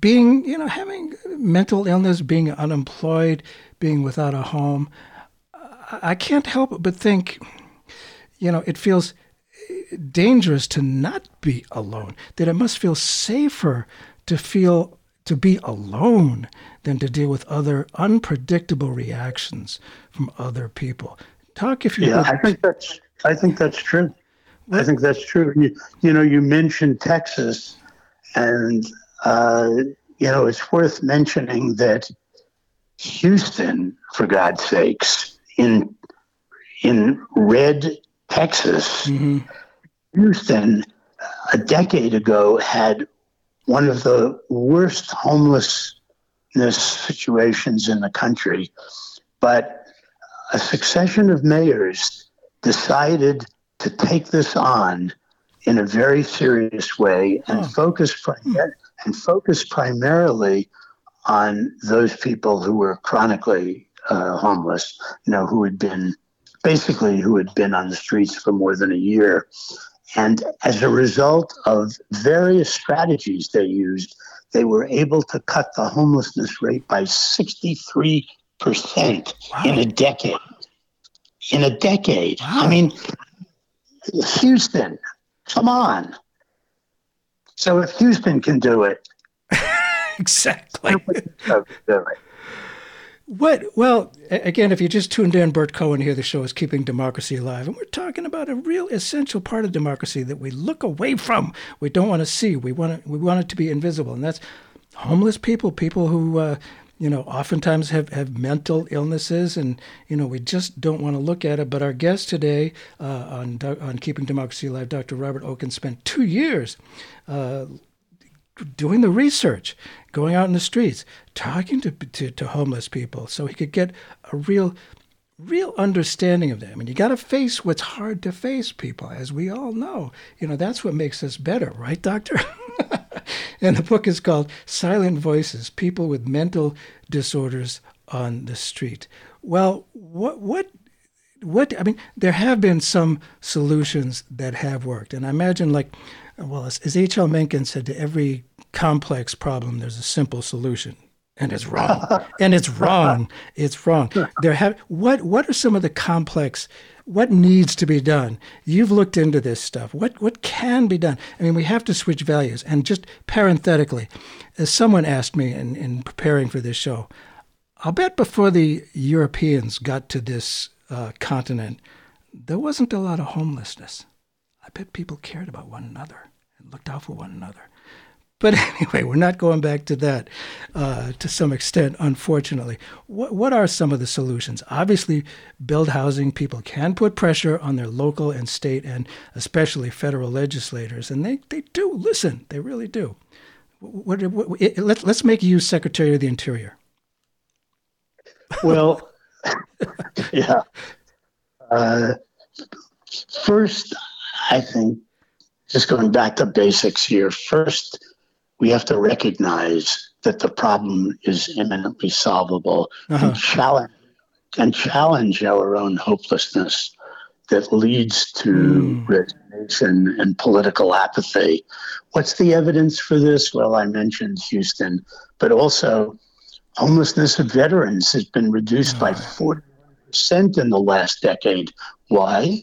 Speaker 1: being, you know, having mental illness, being unemployed, being without a home, I can't help but think you know, it feels dangerous to not be alone, that it must feel safer to feel to be alone than to deal with other unpredictable reactions from other people. Talk if you
Speaker 4: Yeah. I think that's I think that's true. I think that's true. You, you know, you mentioned Texas, and uh, you know it's worth mentioning that Houston, for God's sakes, in in red Texas, mm-hmm. Houston, a decade ago had one of the worst homelessness situations in the country, but a succession of mayors decided to take this on in a very serious way and oh. focus prim- and focus primarily on those people who were chronically uh, homeless, you know, who had been basically who had been on the streets for more than a year. And as a result of various strategies they used, they were able to cut the homelessness rate by 63% wow. in a decade. In a decade. Wow. I mean, Houston, come on. So if Houston can do it,
Speaker 1: exactly. What? Well, again, if you just tuned in, Burt Cohen here. The show is Keeping Democracy Alive, and we're talking about a real essential part of democracy that we look away from. We don't want to see. We want it. We want it to be invisible, and that's homeless people, people who. Uh, you know, oftentimes have, have mental illnesses, and you know we just don't want to look at it. But our guest today uh, on on Keeping Democracy Alive, Dr. Robert Okin, spent two years uh, doing the research, going out in the streets, talking to, to, to homeless people, so he could get a real real understanding of them. And you got to face what's hard to face, people, as we all know. You know, that's what makes us better, right, Doctor? and the book is called Silent Voices People with Mental Disorders on the Street. Well, what, what, what, I mean, there have been some solutions that have worked. And I imagine, like, well, as, as H.L. Mencken said, to every complex problem, there's a simple solution. And it's wrong. and it's wrong. It's wrong. There have what what are some of the complex what needs to be done? You've looked into this stuff. What what can be done? I mean, we have to switch values. And just parenthetically, as someone asked me in, in preparing for this show, I'll bet before the Europeans got to this uh, continent, there wasn't a lot of homelessness. Bet people cared about one another and looked out for one another. But anyway, we're not going back to that uh, to some extent, unfortunately. What, what are some of the solutions? Obviously, build housing. People can put pressure on their local and state and especially federal legislators, and they, they do listen. They really do. What, what, it, let's, let's make you Secretary of the Interior.
Speaker 4: Well, yeah. Uh, first, I think, just going back to basics here, first, we have to recognize that the problem is imminently solvable uh-huh. and, challenge, and challenge our own hopelessness that leads to mm. resignation and political apathy. What's the evidence for this? Well, I mentioned Houston, but also homelessness of veterans has been reduced by 40% in the last decade. Why?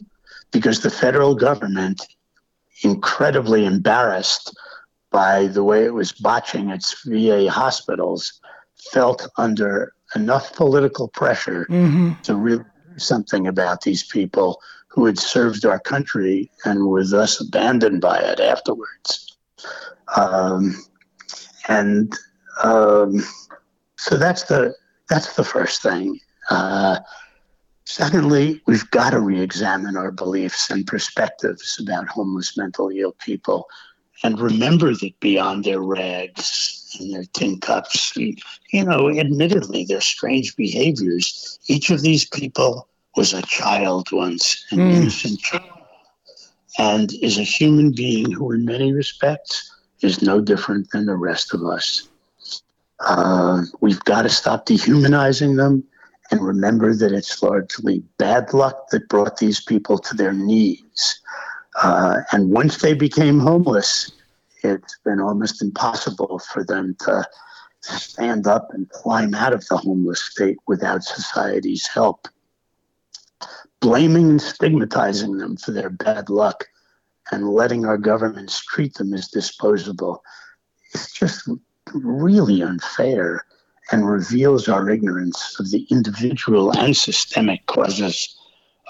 Speaker 4: Because the federal government, incredibly embarrassed by the way it was botching its VA hospitals, felt under enough political pressure mm-hmm. to really do something about these people who had served our country and were thus abandoned by it afterwards. Um, and um, so that's the that's the first thing. Uh, Secondly, we've got to re examine our beliefs and perspectives about homeless mentally ill people and remember that beyond their rags and their tin cups, and, you know, admittedly, their strange behaviors, each of these people was a child once, an mm. innocent child, and is a human being who, in many respects, is no different than the rest of us. Uh, we've got to stop dehumanizing them and remember that it's largely bad luck that brought these people to their knees. Uh, and once they became homeless, it's been almost impossible for them to stand up and climb out of the homeless state without society's help. Blaming and stigmatizing them for their bad luck and letting our governments treat them as disposable is just really unfair and reveals our ignorance of the individual and systemic causes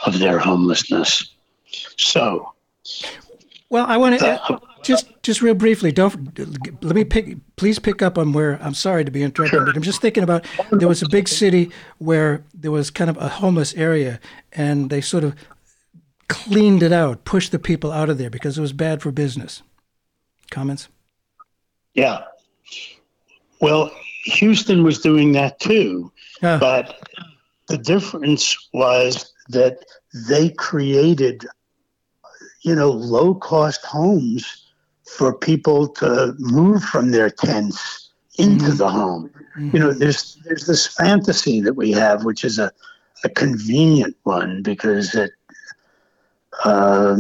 Speaker 4: of their homelessness. So,
Speaker 1: Well, I want to uh, uh, just just real briefly. Don't let me pick. Please pick up on where. I'm sorry to be interrupting, sure. but I'm just thinking about. There was a big city where there was kind of a homeless area, and they sort of cleaned it out, pushed the people out of there because it was bad for business. Comments?
Speaker 4: Yeah. Well, Houston was doing that too, but the difference was that they created you know, low cost homes for people to move from their tents into mm-hmm. the home. Mm-hmm. You know, there's there's this fantasy that we have, which is a, a convenient one because it uh,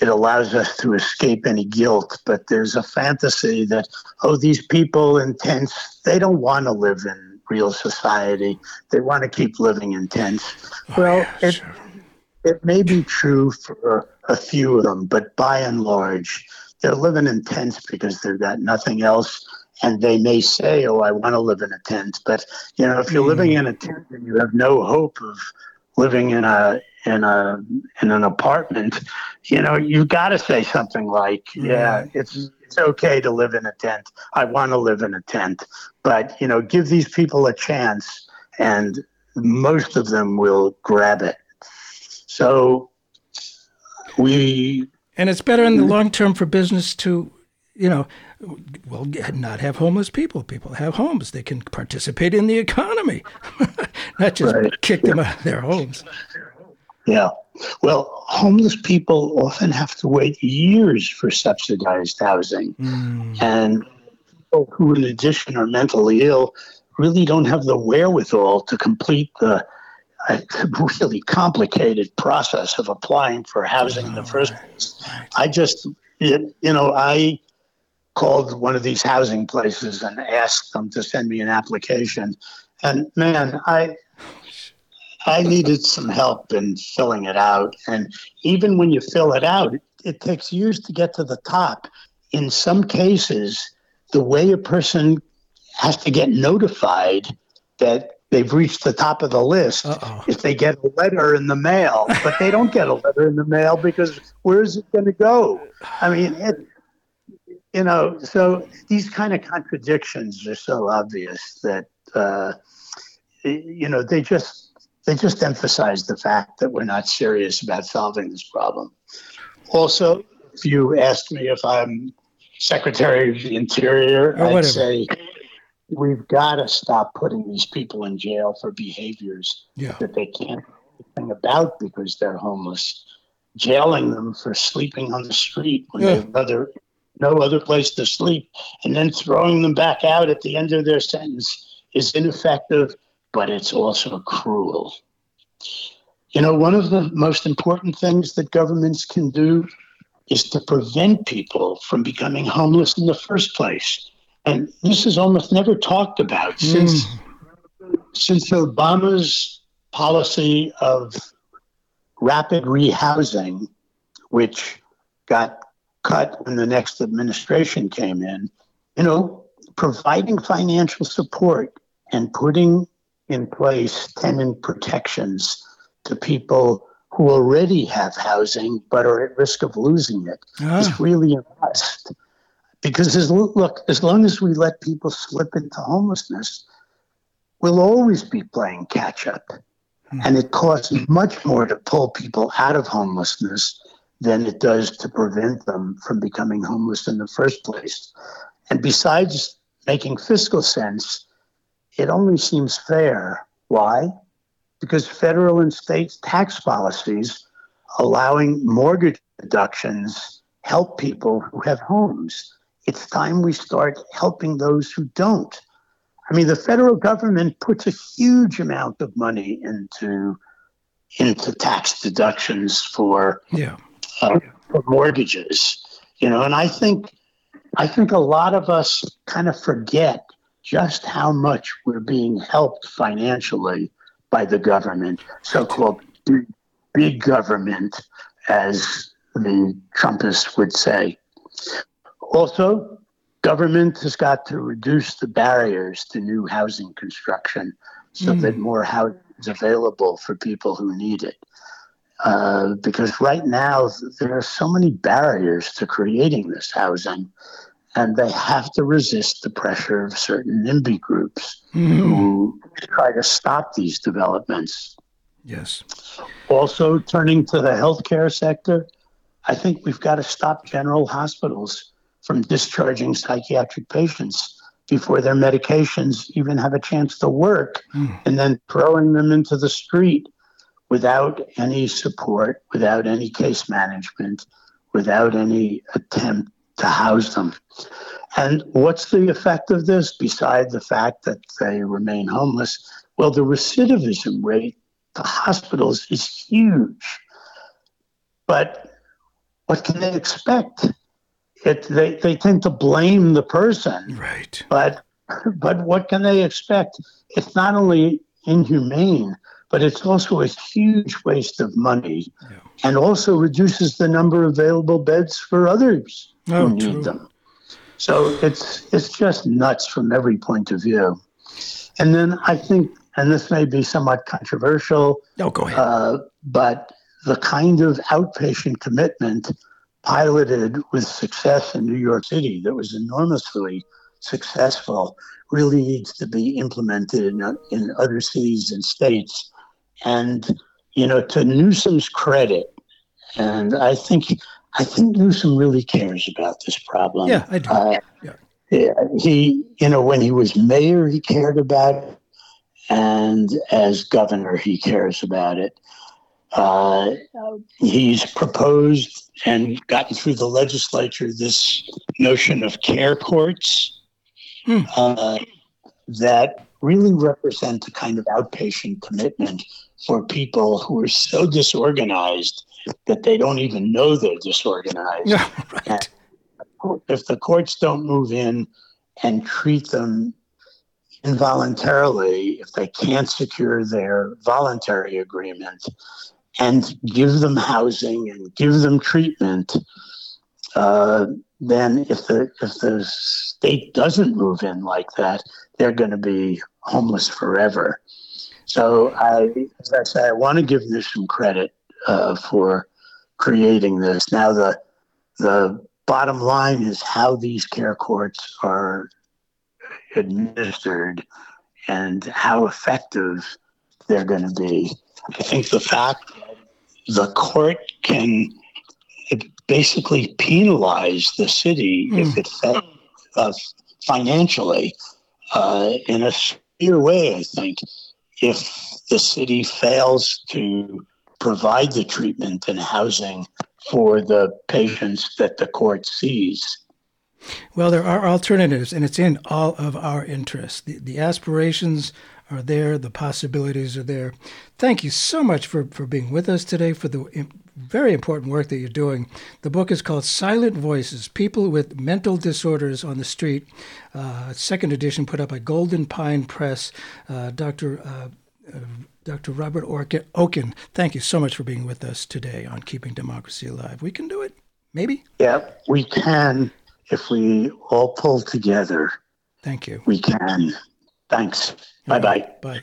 Speaker 4: it allows us to escape any guilt. But there's a fantasy that oh, these people in tents they don't want to live in real society. They want to keep living in tents. Oh, well, yeah, it, sure. it may be true for a few of them, but by and large, they're living in tents because they've got nothing else. And they may say, "Oh, I want to live in a tent," but you know, if you're mm. living in a tent and you have no hope of living in a in a in an apartment, you know, you've got to say something like, "Yeah, it's it's okay to live in a tent. I want to live in a tent," but you know, give these people a chance, and most of them will grab it. So we
Speaker 1: and it's better in the mm-hmm. long term for business to you know well not have homeless people. People have homes. They can participate in the economy. Not just right. kick them out of their homes.
Speaker 4: Yeah. Well homeless people often have to wait years for subsidized housing. Mm. and people who in addition are mentally ill really don't have the wherewithal to complete the a really complicated process of applying for housing in the first place. I just, you know, I called one of these housing places and asked them to send me an application. And man, I I needed some help in filling it out. And even when you fill it out, it, it takes years to get to the top. In some cases, the way a person has to get notified that they've reached the top of the list Uh-oh. if they get a letter in the mail. But they don't get a letter in the mail because where is it going to go? I mean, it, you know, so these kind of contradictions are so obvious that uh, you know they just they just emphasize the fact that we're not serious about solving this problem. Also, if you asked me if I'm Secretary of the Interior, I'd say we've got to stop putting these people in jail for behaviors yeah. that they can't do anything about because they're homeless. Jailing them for sleeping on the street when yeah. they've other, no other place to sleep, and then throwing them back out at the end of their sentence is ineffective, but it's also cruel. You know, one of the most important things that governments can do is to prevent people from becoming homeless in the first place and this is almost never talked about mm. since since Obama's policy of rapid rehousing, which got cut when the next administration came in. You know, providing financial support and putting in place tenant protections to people who already have housing but are at risk of losing it ah. is really a must. Because as, look, as long as we let people slip into homelessness, we'll always be playing catch up. Mm-hmm. And it costs much more to pull people out of homelessness than it does to prevent them from becoming homeless in the first place. And besides making fiscal sense, it only seems fair. Why? Because federal and state tax policies allowing mortgage deductions help people who have homes it's time we start helping those who don't. I mean, the federal government puts a huge amount of money into into tax deductions for yeah. Uh, for mortgages, you know, and I think I think a lot of us kind of forget just how much we're being helped financially by the government, so-called big, big government, as the Trumpists would say. Also, government has got to reduce the barriers to new housing construction so mm. that more housing is available for people who need it. Uh, because right now there are so many barriers to creating this housing, and they have to resist the pressure of certain NIMBY groups mm-hmm. who try to stop these developments.
Speaker 1: Yes.
Speaker 4: Also, turning to the healthcare sector, I think we've got to stop general hospitals from discharging psychiatric patients before their medications even have a chance to work mm. and then throwing them into the street without any support, without any case management, without any attempt to house them. And what's the effect of this besides the fact that they remain homeless? Well, the recidivism rate to hospitals is huge. But what can they expect? It, they, they tend to blame the person.
Speaker 1: Right.
Speaker 4: But but what can they expect? It's not only inhumane, but it's also a huge waste of money yeah. and also reduces the number of available beds for others oh, who need true. them. So it's it's just nuts from every point of view. And then I think, and this may be somewhat controversial.
Speaker 1: No, go ahead. Uh,
Speaker 4: but the kind of outpatient commitment piloted with success in New York City that was enormously successful really needs to be implemented in, in other cities and states. And, you know, to Newsom's credit, and I think I think Newsom really cares about this problem.
Speaker 1: Yeah, I do. Uh,
Speaker 4: yeah. He, you know, when he was mayor, he cared about it, and as governor, he cares about it. Uh, he's proposed and gotten through the legislature this notion of care courts hmm. uh, that really represent a kind of outpatient commitment for people who are so disorganized that they don't even know they're disorganized.
Speaker 1: Yeah, right.
Speaker 4: if the courts don't move in and treat them involuntarily, if they can't secure their voluntary agreement, and give them housing and give them treatment, uh, then if the if the state doesn't move in like that, they're going to be homeless forever. So I, as I say, I want to give this some credit uh, for creating this. Now the the bottom line is how these care courts are administered and how effective they're going to be. I think the fact the court can basically penalize the city mm. if hmm. it fails uh, financially uh, in a way, I think, if the city fails to provide the treatment and housing for the patients that the court sees.
Speaker 1: Well, there are alternatives, and it's in all of our interests. The, the aspirations are there, the possibilities are there. Thank you so much for, for being with us today, for the very important work that you're doing. The book is called Silent Voices People with Mental Disorders on the Street, uh, second edition put up by Golden Pine Press. Uh, Dr. Uh, uh Dr. Robert Orkin, Okin, thank you so much for being with us today on Keeping Democracy Alive. We can do it, maybe?
Speaker 4: Yeah, we can if we all pull together.
Speaker 1: Thank you.
Speaker 4: We can. Thanks. Bye bye.
Speaker 1: Bye.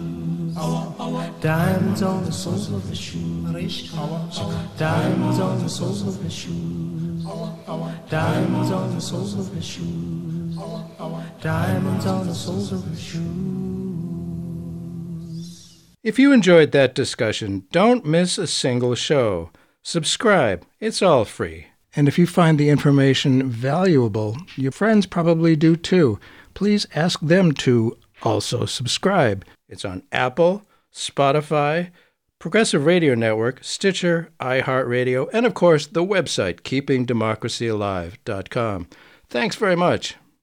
Speaker 2: Diamonds on the soles of the shoes. Diamonds on the soles of the shoes. Diamonds on the soles of the shoes. Diamonds on the soles of the shoes.
Speaker 1: If you enjoyed that discussion, don't miss a single show. Subscribe, it's all free. And if you find the information valuable, your friends probably do too. Please ask them to also subscribe. It's on Apple, Spotify, Progressive Radio Network, Stitcher, iHeartRadio, and of course the website keepingdemocracyalive.com. Thanks very much.